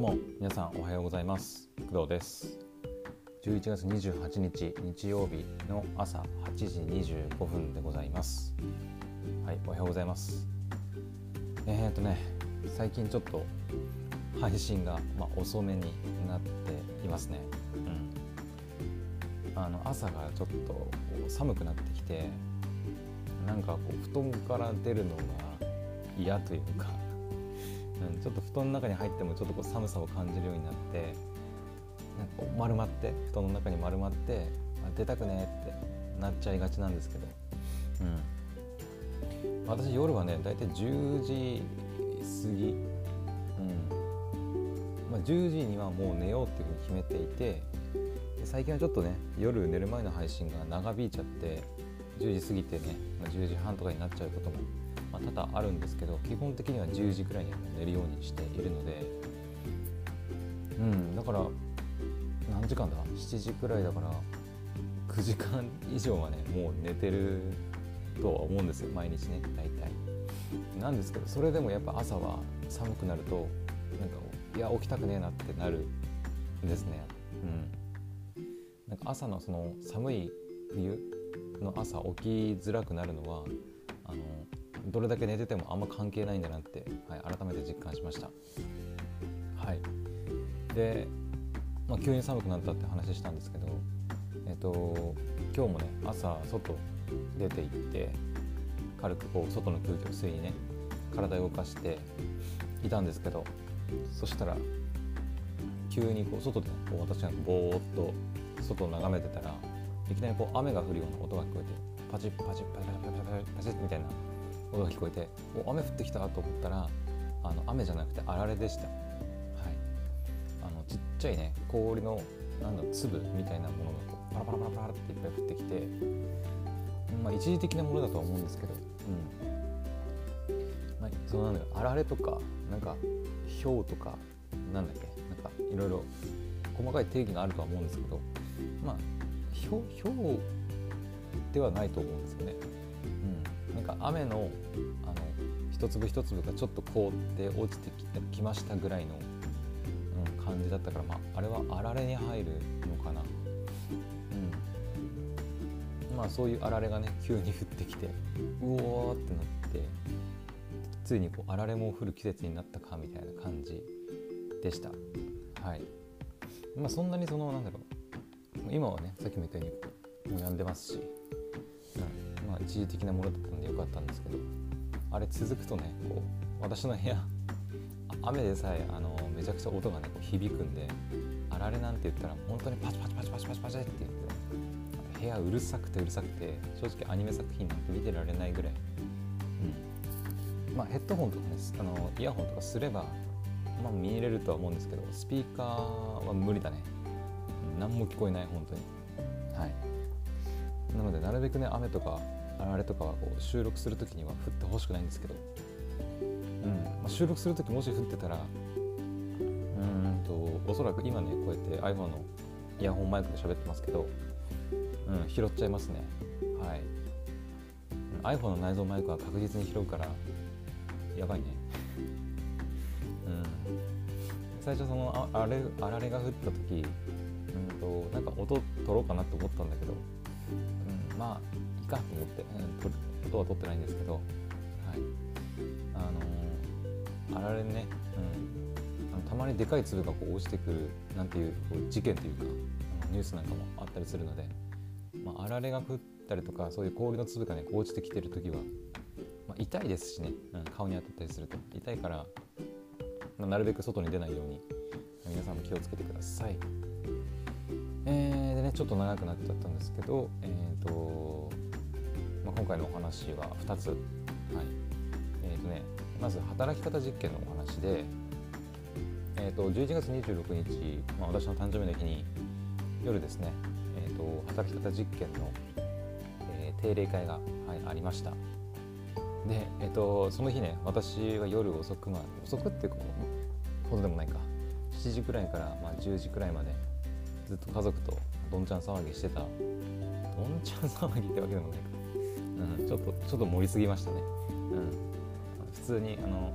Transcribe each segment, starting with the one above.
どうも。皆さんおはようございます。工藤です。11月28日日曜日の朝8時25分でございます。はいおはようございます。えー、っとね最近ちょっと配信が、まあ、遅めになっていますね。うん。あの朝がちょっと寒くなってきてなんかこう布団から出るのが嫌というかうん、ちょっと布団の中に入ってもちょっとこう寒さを感じるようになってなんか丸まって布団の中に丸まって出たくねってなっちゃいがちなんですけど、うん、私夜はね大体10時過ぎ、うん。まあ、10時にはもう寝ようっていうふうに決めていて最近はちょっとね夜寝る前の配信が長引いちゃって10時過ぎてね、まあ、10時半とかになっちゃうこともまあ、多々あるんですけど基本的には10時くらいには寝るようにしているので。うんだから何時間だ？7時くらいだから9時間以上はねもう寝てるとは思うんですよ毎日ね大体。なんですけどそれでもやっぱ朝は寒くなるとなんかいや起きたくねえなってなるんですね。うん。なんか朝のその寒い冬の朝起きづらくなるのはあのどれだけ寝ててもあんま関係ないんだなって、はい、改めて実感しました。はい、で、まあ、急に寒くなったって話したんですけど、えっと、今日もね朝外出て行って軽くこう外の空気を吸いにね体を動かしていたんですけどそしたら急にこう外で、こう私がぼーっと外を眺めてたらいきなりこう雨が降るような音が聞こえてパチッパチッパチッパチッパチッパチッみたいな音が聞こえてお雨降ってきたと思ったらあの雨じゃなくてあられでした、はい、あのちっちゃいね氷のなんだ粒みたいなものがこうパラパラパラパラっていっぱい降ってきて、まあ、一時的なものだとは思うんですけど、うん。まあ、そのなんだよ。あられとかなんか氷とかなんだっけなんかいろいろ細かい定義があるとは思うんですけどまあ氷ではないと思うんですよね。か雨のあの一粒一粒がちょっと凍って落ちてきましたぐらいの、うん、感じだったから、まあ、あれはあられに入るのかな、うん、まあそういうあられがね急に降ってきてうおーってなってついにこうあられも降る季節になったかみたいな感じでした。はい。まあそんなにそのなんだろう。今はねさっきも言ったようにもう止んでますし、一時的なものだったんでよかったんですけどあれ続くとねこう私の部屋雨でさえあのめちゃくちゃ音がねこう響くんであられなんて言ったら本当にパチパチパチパチパチパチって言って部屋うるさくてうるさくて正直アニメ作品なんて見てられないぐらい、うん、まあヘッドホンとかねあのイヤホンとかすれば、まあ、見れるとは思うんですけどスピーカーは無理だね。何も聞こえない本当に。はい。なのでなるべくね雨とかあれとかはこう収録する時には降ってほしくないんですけど、うん。まあ、収録する時もし降ってたらうんとおそらく今ねこうやって iPhone のイヤホンマイクで喋ってますけど、うん、拾っちゃいますね。はい。iPhone の内蔵マイクは確実に拾うからやばいね。うん。最初そのああれあられが降った時うんとなんか音取ろうかなと思ったんだけど、うん、まあいいかと思って、うん、音は取ってないんですけど、はい、あのー、あられね、うん、あのたまにでかい粒がこう落ちてくるなんていうこう事件というかニュースなんかもあったりするので、まあ、あられが降ったりとかそういう氷の粒がね落ちてきてる時は、まあ、痛いですしね、うん、顔に当たったりすると。痛いから、まあ、なるべく外に出ないように皆さんも気をつけてください。えー、でねちょっと長くなっちゃったんですけど、えーとまあ、今回のお話は2つ、はい。えーとね、まず働き方実験のお話で、えーと、11月26日、まあ、私の誕生日の日に夜ですね、えーと、働き方実験の、えー、定例会が、はい、ありました。で、えーと、その日ね私は夜遅くまで遅くっていうほどでもないか。7時くらいから、まあ、10時くらいまでずっと家族とどんちゃん騒ぎしてた。どんちゃん騒ぎってわけでもないか。うん、ちょっとちょっと盛りすぎましたね、うん、普通にあの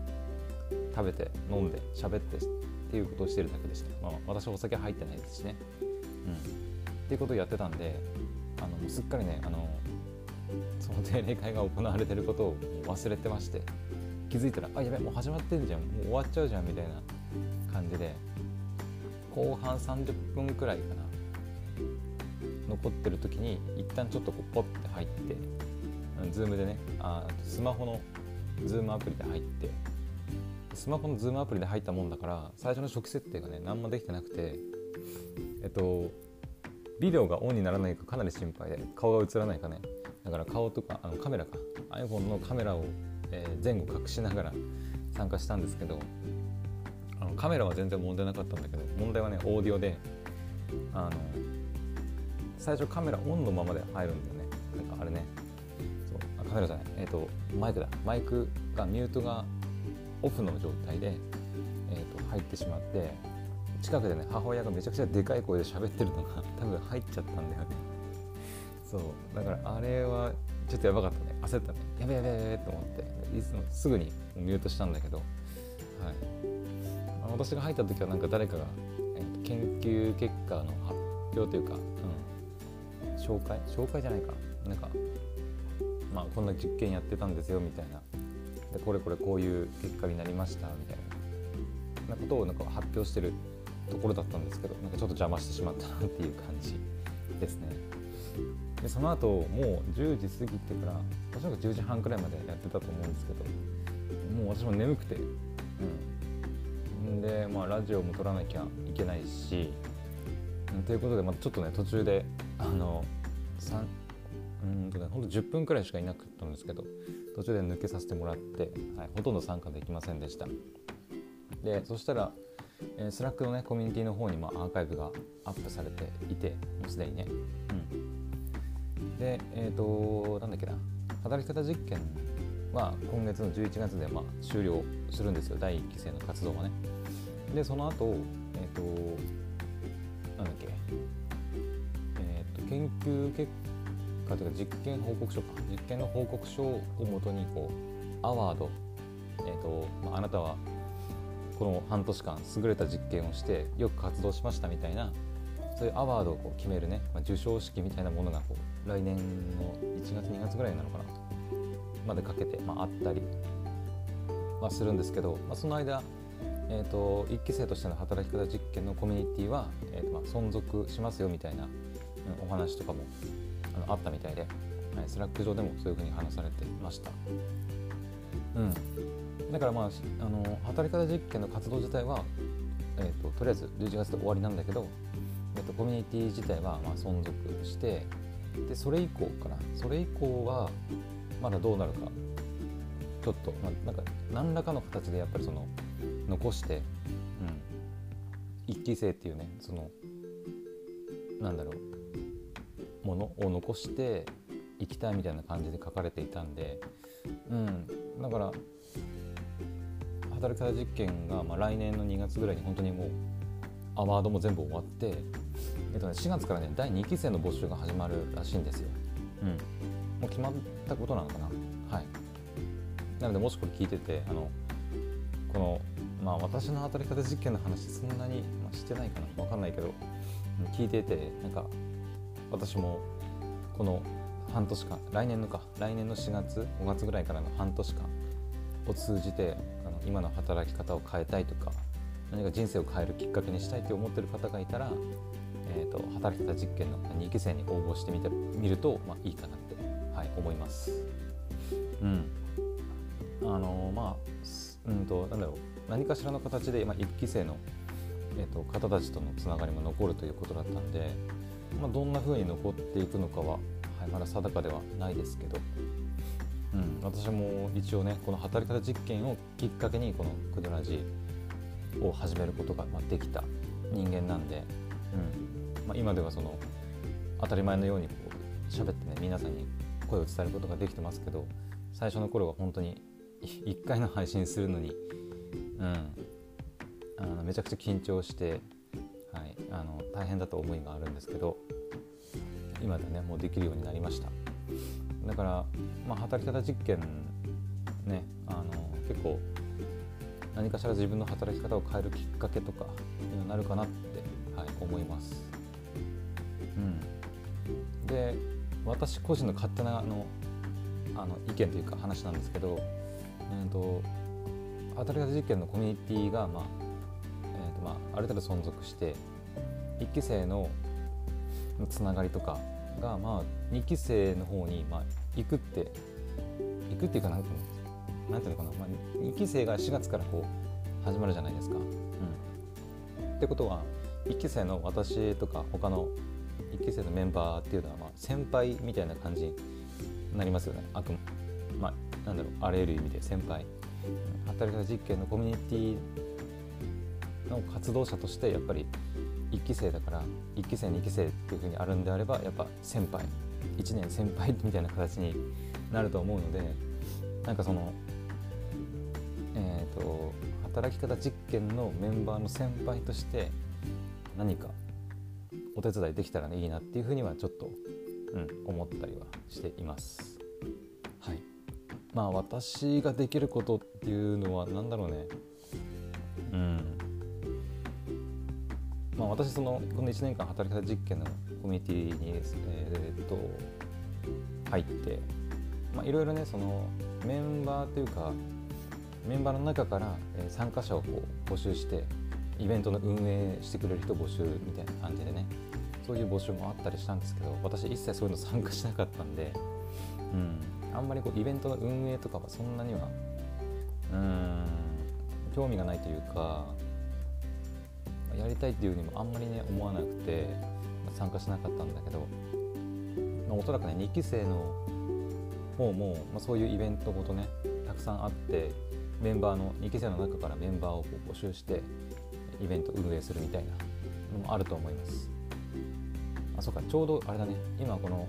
食べて飲んで喋ってっていうことをしてるだけでした、まあ、私はお酒入ってないですしね。うん。っていうことをやってたんであのすっかりねあのその定例会が行われてることを忘れてまして。気づいたら「あやべもう始まってんじゃん。もう終わっちゃうじゃん」みたいな感じで。後半30分くらいかな。残ってる時に一旦ちょっとこうポッて入って Zoom でねあスマホの Zoom アプリで入ってスマホの Zoom アプリで入ったもんだから最初の初期設定がね何もできてなくてえっとビデオがオンにならないかかなり心配で顔が映らないかね。だから顔とかあのカメラか。iPhone のカメラを、えー、前後隠しながら参加したんですけどカメラは全然問題なかったんだけど問題はねオーディオであの最初カメラオンのままで入るんだよね。なんかあれね。そう。あカメラじゃない。えっ、ー、とマイクだ。マイクがミュートがオフの状態で、えーと、入ってしまって近くでね母親がめちゃくちゃでかい声で喋ってるのが 多分入っちゃったんだよね。そう。だからあれはちょっとやばかったね。焦ったね。やべやべやべと思って。いつもすぐにミュートしたんだけど、はい、私が入った時はなんか誰かが、えー、研究結果の発表というか、うん、紹介？紹介じゃないか。なんかまあこんな実験やってたんですよみたいな。でこれこれこういう結果になりましたみたいな。なことをなんか発表してるところだったんですけどなんかちょっと邪魔してしまったなっていう感じですね。でその後もう10時過ぎてから私なんか10時半くらいまでやってたと思うんですけどもう私も眠くてうん。でまあラジオも撮らなきゃいけないしということで、まあ、ちょっとね途中であのうんとねほんと10分くらいしかいなかったんですけど途中で抜けさせてもらって、はい、ほとんど参加できませんでした。でそしたら、えー、スラックのねコミュニティの方にもアーカイブがアップされていてもうすでにね。うん。でえっ、ー、となんだっけな働き方実験は今月の11月でまあ終了するんですよ。第1期生の活動はね。でその後えっ、ー、となんだっけ。えっ、と研究結かというか実験報告書か。実験の報告書をもとにこうアワード、えーとまあ、あなたはこの半年間優れた実験をしてよく活動しましたみたいなそういうアワードをこう決めるね、まあ、授賞式みたいなものがこう来年の1月2月ぐらいなのかな。までかけて、まあ、あったりはするんですけど、まあ、その間、えーと、1期生としての働き方実験のコミュニティは、えーとまあ、存続しますよみたいな、うん、お話とかもあのあったみたいで、はい、スラック上でもそういうふうに話されてました。うん、だからまああの働き方実験の活動自体は、えーと、とりあえず11月で終わりなんだけど、えーと、コミュニティ自体はまあ存続してでそれ以降かなそれ以降はまだどうなるか。ちょっと、まあ、なんか何らかの形でやっぱりその残して、うん、1期生っていうねそのなんだろうものを残していきたいみたいな感じで書かれていたんで、うん、だから働き方実験がまあ来年の2月ぐらいに本当にもうアワードも全部終わって、えっとね、4月からね第2期生の募集が始まるらしいんですよ。うん、もう決まったことなのかな。はい、なのでもしこれ聞いててあのこの、まあ、私の働き方実験の話そんなに、まあ、してないかな。分かんないけど聞いててなんか私もこの半年間来年のか来年の4月5月ぐらいからの半年間を通じてあの今の働き方を変えたいとか何か人生を変えるきっかけにしたいと思ってる方がいたら、えーと、働き方実験の2期生に応募してみてみると、まあ、いいかなって、はい、思います。うん、あのまあうんとなんだろう。何かしらの形で、まあ、1期生の、えーと方たちとのつながりも残るということだったんでまあ、どんな風に残っていくのかは、はい、まだ定かではないですけど、うん、私も一応ねこの働き方実験をきっかけにこの「クドラジ」を始めることができた人間なんで、うん。まあ、今ではその当たり前のようにこう喋ってね皆さんに声を伝えることができてますけど最初の頃は本当に 1回の配信するのに、うん、あのめちゃくちゃ緊張してはい、あの大変だと思いがあるんですけど今でねもうできるようになりました。だから、まあ、働き方実験ねあの結構何かしら自分の働き方を変えるきっかけとかになるかなって、はい、思います。うん、で私個人の勝手なあのあの意見というか話なんですけど、うんと、働き方実験のコミュニティが、まあえーとまあ、ある程度存続して1期生のつながりとかが、まあ、2期生の方に、まあ、行くって行くっていうかななんていうのかな、まあ、2期生が4月からこう始まるじゃないですか。うん、ってことは1期生の私とか他の1期生のメンバーっていうのは、まあ、先輩みたいな感じになりますよねあくまあなんだろうあらゆる意味で先輩働き方実験のコミュニティの活動者としてやっぱり1期生だから1期生2期生っていうふうにあるんであればやっぱ先輩1年先輩みたいな形になると思うのでなんかそのえっ、ー、と働き方実験のメンバーの先輩として何かお手伝いできたら、ね、いいなっていうふうにはちょっと、うん、思ったりはしています。はい。まあ私ができることっていうのは何だろうね。うん。まあ、私そのこの1年間働き方実験のコミュニティにですね、えー、っと入って、まあ、いろいろねそのメンバーというかメンバーの中から、え参加者をこう募集してイベントの運営してくれる人募集みたいな感じでねそういう募集もあったりしたんですけど私一切そういうの参加しなかったんで、うん、あんまりこうイベントの運営とかはそんなにはうん興味がないというかやりたいっていうにもあんまりね思わなくて参加しなかったんだけど、まあ、おそらくね2期生の方も、まあ、そういうイベントごとねたくさんあってメンバーの2期生の中からメンバーを募集してイベント運営するみたいなのもあると思います。あそうかちょうどあれだね。今この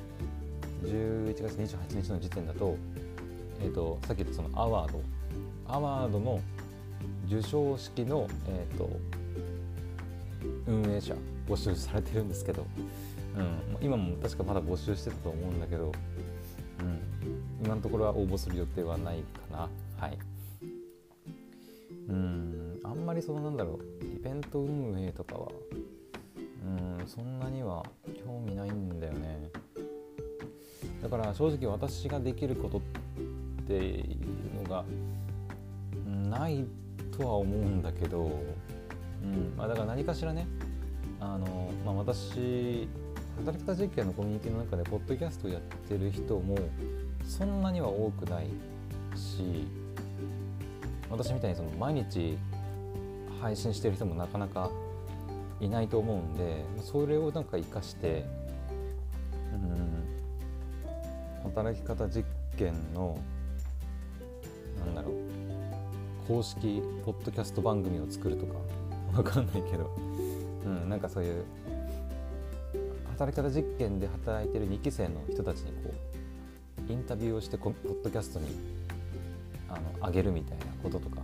11月28日の時点だと,、えーと、さっき言ったそのアワード。アワードの授賞式の、えーと運営者募集されてるんですけど、うん、今も確かまだ募集してたと思うんだけど、うん、今のところは応募する予定はないかな。はい。うん。んまりそのなんだろうイベント運営とかはうんそんなには興味ないんだよね。だから正直私ができることっていうのがないとは思うんだけどうんまあ、だから何かしらねあの、まあ、私働き方実験のコミュニティの中でポッドキャストをやってる人もそんなには多くないし私みたいにその毎日配信してる人もなかなかいないと思うんでそれをなんか生かしてうん働き方実験のなんだろう公式ポッドキャスト番組を作るとかわかんないけど、うん、なんかそういう働き方実験で働いてる2期生の人たちにこうインタビューをしてポッドキャストにあの上げるみたいなこととか、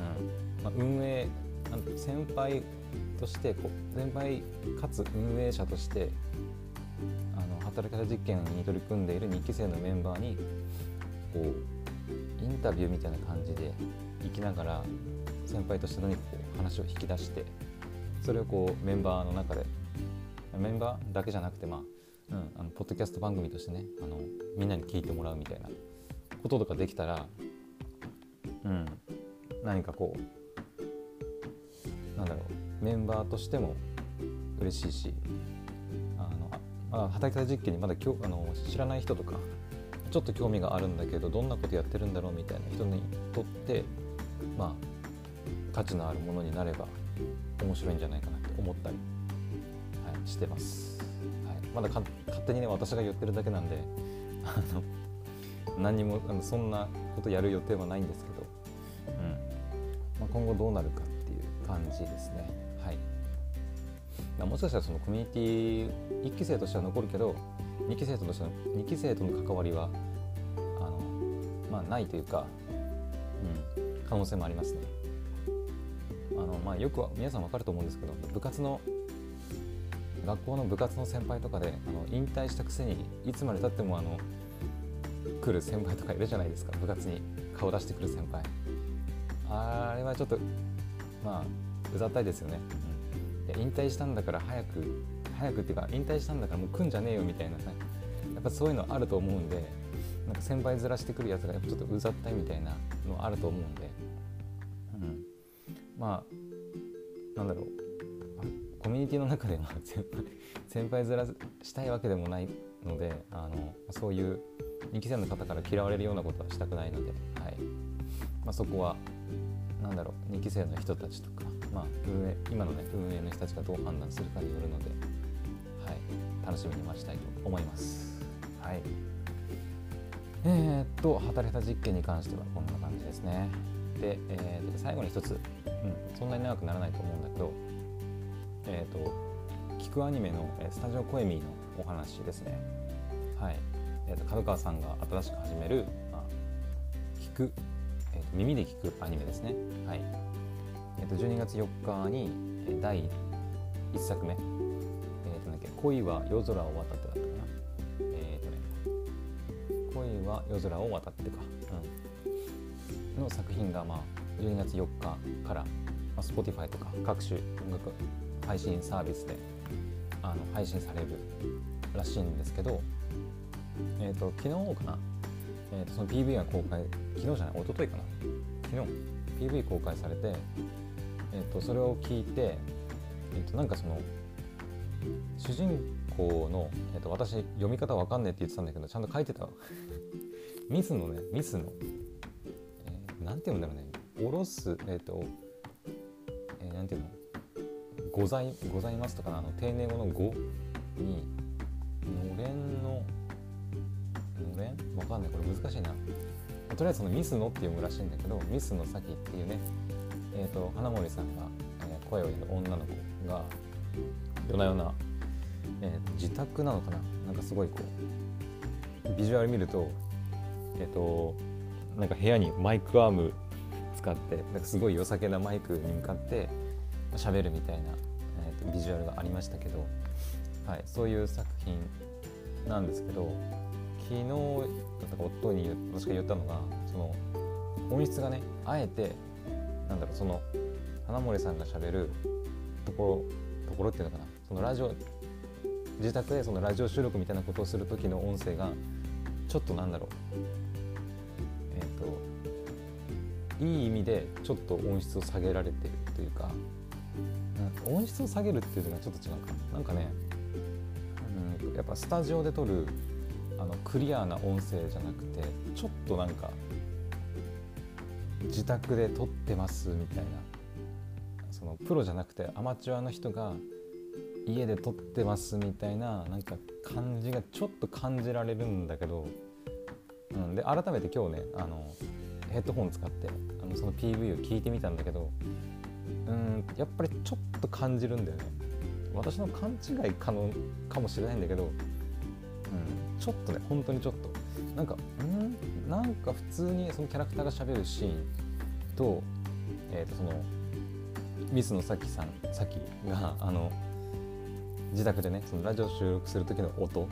うん。まあ、運営先輩としてこう先輩かつ運営者としてあの働き方実験に取り組んでいる2期生のメンバーにこうインタビューみたいな感じで行きながら先輩として何かこう話を引き出してそれをこうメンバーの中でメンバーだけじゃなくてまあ、うん、あのポッドキャスト番組としてねあのみんなに聞いてもらうみたいなこととかできたら、うん、何かこうなんだろうメンバーとしても嬉しいしあのまだ働き方実験にまだきょあの知らない人とかちょっと興味があるんだけどどんなことやってるんだろうみたいな人にとってまあ価値のあるものになれば面白いんじゃないかなって思ったり、はい、してます、はい、まだ勝手にね私が言ってるだけなんであの何にもあのそんなことやる予定はないんですけど、うん。まあ、今後どうなるか。じですね。はい、もしかしたらそのコミュニティ1期生としては残るけど2期生としての2期生との関わりはあの、まあ、ないというか、うん、可能性もありますね。あの、まあ、よく皆さん分かると思うんですけど部活の学校の部活の先輩とかであの引退したくせにいつまでたってもあの来る先輩とかいるじゃないですか。部活に顔出してくる先輩。あれはちょっとまあうざったいですよね、うん、引退したんだから早く早くっていうか引退したんだからもう来んじゃねえよみたいなさやっぱそういうのあると思うんでなんか先輩ずらしてくるやつがやっぱちょっとうざったいみたいなのあると思うんで、うん、まあなんだろう。コミュニティの中では 先輩先輩ずらしたいわけでもないのであのそういう2期生の方から嫌われるようなことはしたくないので、はい。まあ、そこは何だろう2期生の人たちとか、まあ、運営今のね運営の人たちがどう判断するかによるので、はい、楽しみに待ちたいと思います。はいえー、っと働いた実験に関してはこんな感じですね。で、えー、最後に一つ、うん、そんなに長くならないと思うんだけど、えー、っと聞くアニメのスタジオコエミーのお話ですね。はいえー、と角川さんが新しく始める、まあ、聞く、耳で聞くアニメですね。はいえー、と12月4日に第1作目、えー、となんだっけ恋は夜空を渡ってだったかな。えっ、ー、とね、恋は夜空を渡ってか、うん、の作品が、まあ、12月4日から、まあ、Spotify とか各種音楽配信サービスであの配信されるらしいんですけど、えーと、昨日かな、えーと、その PV が公開昨日じゃない一昨日かな。昨日。PV 公開されて、えーと、それを聞いて、えー、となんかその主人公の、えー、と私読み方わかんねえって言ってたんだけどちゃんと書いてた ミスのねミスの、えー、なんて言うんだろうね。おろすえっ、ー、と、えー、なんていうの。ございございますとかあの丁寧語の語にかんない。これ難しいな。とりあえずそのミスのって読むらしいんだけどミスの先っていうねえーと、花森さんが、えー、声をやる女の子が夜な夜な、えー、自宅なのかな。なんかすごいこうビジュアル見るとえっ、ー、となんか部屋にマイクアーム使ってなんかすごい良さげなマイクに向かって喋るみたいな、えーと、ビジュアルがありましたけど、はい、そういう作品なんですけど昨日だったか夫に私が言ったのがその音質がねあえてなんだろうその花森さんがしゃべるところところっていうのかな。そのラジオ自宅でそのラジオ収録みたいなことをする時の音声がちょっとなんだろう。えっ、ー、といい意味でちょっと音質を下げられてるというか音質を下げるっていうのがちょっと違うかなんかねうんやっぱスタジオで撮るあのクリアな音声じゃなくてちょっとなんか自宅で撮ってますみたいな。そのプロじゃなくてアマチュアの人が家で撮ってますみたいななんか感じがちょっと感じられるんだけど、うん、で改めて今日ねあのヘッドホン使ってあのその PV を聞いてみたんだけどうんやっぱりちょっと感じるんだよね。私の勘違いかのかもしれないんだけど、うん、ちょっとね本当にちょっと。なんかん？なんか普通にそのキャラクターがしゃべるシーンと,、えー、とそのミスのさきさんさきがあの自宅でねそのラジオ収録する時の音っ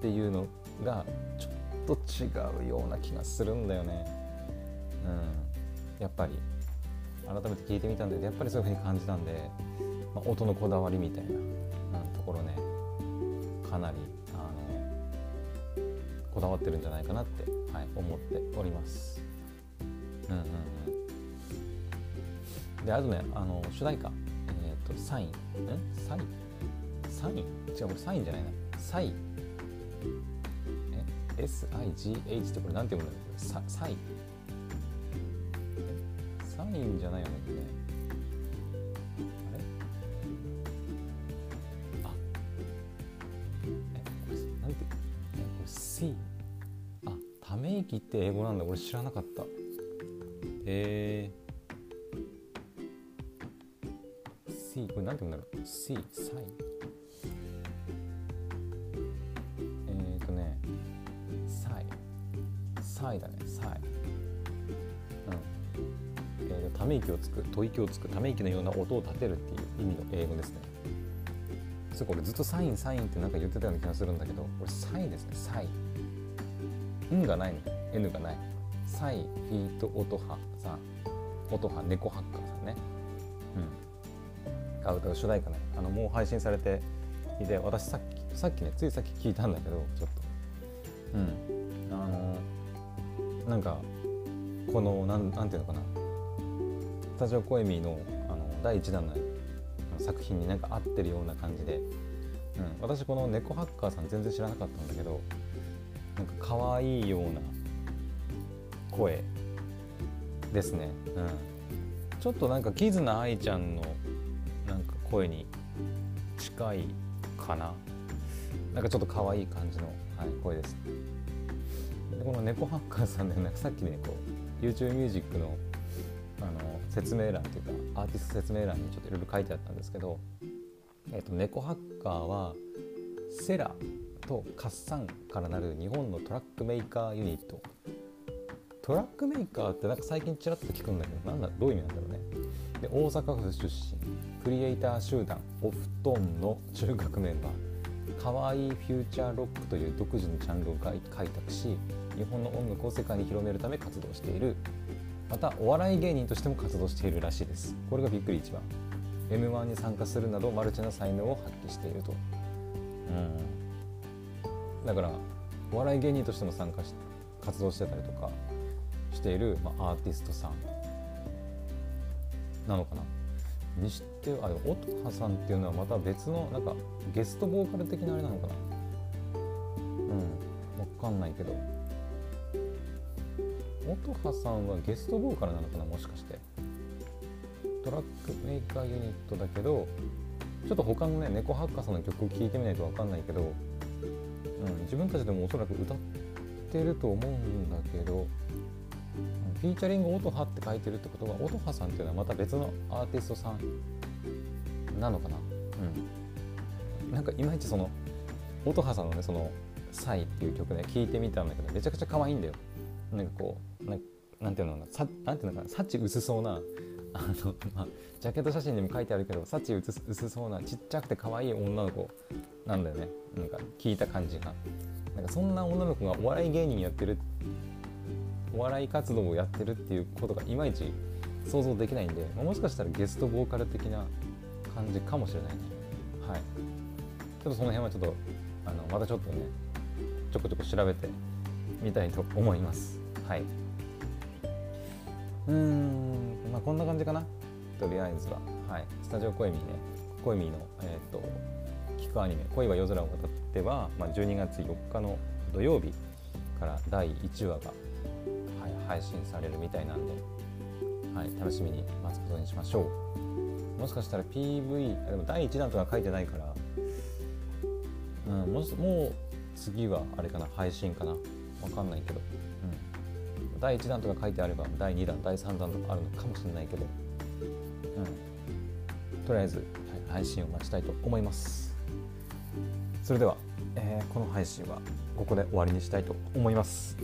ていうのがちょっと違うような気がするんだよね。うん、やっぱり改めて聞いてみたんでやっぱりそういうふうに感じたんで、まあ、音のこだわりみたいな、うん、ところねかなりこだわってるんじゃないかなって、はい、思っております。うんうんうん、であとねあの主題歌、えーと、サイン。んサイ？ンサイ？ン違うこれサインじゃないな。サイ。え？SIGH ってこれなんて読むんだろうササイ。ンサインじゃないよね。ため息って英語なんだ。俺知らなかった。えー、C これなんて言うんだろう。C サイ。えっ、ー、とねサイ。サイだね。サイ。ため息をつく吐息をつくため息のような音を立てるっていう意味の英語ですね。そうこれずっとサインサインってなんか言ってたような気がするんだけどこれサイですね。サイ。んがないの？N がない。サイフィート音ハさ音羽猫ハッカーさんね、うん、が歌う主題歌ね。あのもう配信されていて私さっきさっきねついさっき聞いたんだけどちょっと。うん。あのなんかこのなんなんていうのかな。スタジオコエミーのあの第1弾の作品になんか合ってるような感じで、うん、私この猫ハッカーさん全然知らなかったんだけどなんか可愛いような声ですね、うん、ちょっとなんかキズナアイちゃんのなんか声に近いかな。なんかちょっと可愛い感じの、はい、声です。でこの猫ハッカーさんで、ね、さっきねこう YouTube ミュージックのあの説明欄っていうかアーティスト説明欄にちょっといろいろ書いてあったんですけど、えーと、猫ハッカーはセラとカッサンからなる日本のトラックメーカーユニット。トラックメーカーってなんか最近ちらっと聞くんだけどなんだどういう意味なんだろうね。で大阪府出身。クリエイター集団オフトンの中核メンバー。かわいいフューチャーロックという独自のジャンルを開拓し日本の音楽を世界に広めるため活動している。またお笑い芸人としても活動しているらしいです。これがびっくり一番。m 1に参加するなどマルチな才能を発揮していると、だからお笑い芸人としても参加し活動してたりとかしている、まあ、アーティストさんなのかな。にしてあ音羽さんっていうのはまた別のなんかゲストボーカル的なあれなのかな。うん。分かんないけど。音羽さんはゲストボーカルなのかなもしかして。トラックメーカーユニットだけどちょっと他のね猫ハッカーさんの曲を聴いてみないと分かんないけど、うん、自分たちでもおそらく歌ってると思うんだけどフィーチャリング音羽って書いてるってことは音羽さんっていうのはまた別のアーティストさんなのかな？うん。なんかいまいちその音羽さんのねその「サイ」っていう曲ね聴いてみたんだけどめちゃくちゃ可愛いんだよ。なんかこうななんていうのかな？さなんていうのかな？幸薄そうなあの、まあ、ジャケット写真にも書いてあるけど幸薄そうなちっちゃくて可愛い女の子なんだよねなんか聞いた感じがなんかそんな女の子がお笑い芸人やってるお笑い活動をやってるっていうことがいまいち想像できないんで、まあ、もしかしたらゲストボーカル的な感じかもしれないね。はい。ちょっとその辺はちょっとあのまたちょっとねちょこちょこ調べてみたいと思います。はい。うんまあこんな感じかな。とりあえずは。はい。スタジオコエミーね。コエミーのえ、ー、と聞くアニメ「恋は夜空を渡っては」まあ、12月4日の土曜日から第1話が、はい、配信されるみたいなんで、はい、楽しみに待つことにしましょう。もしかしたら PV でも第1弾とか書いてないから、うん、ももう次はあれかな。配信かな。分かんないけど。第1弾とか書いてあれば第2弾第3弾とかあるのかもしれないけど、うん、とりあえず、はい、配信を待ちたいと思います。それでは、えー、この配信はここで終わりにしたいと思います。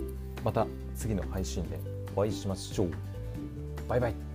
また次の配信でお会いしましょう。バイバイ。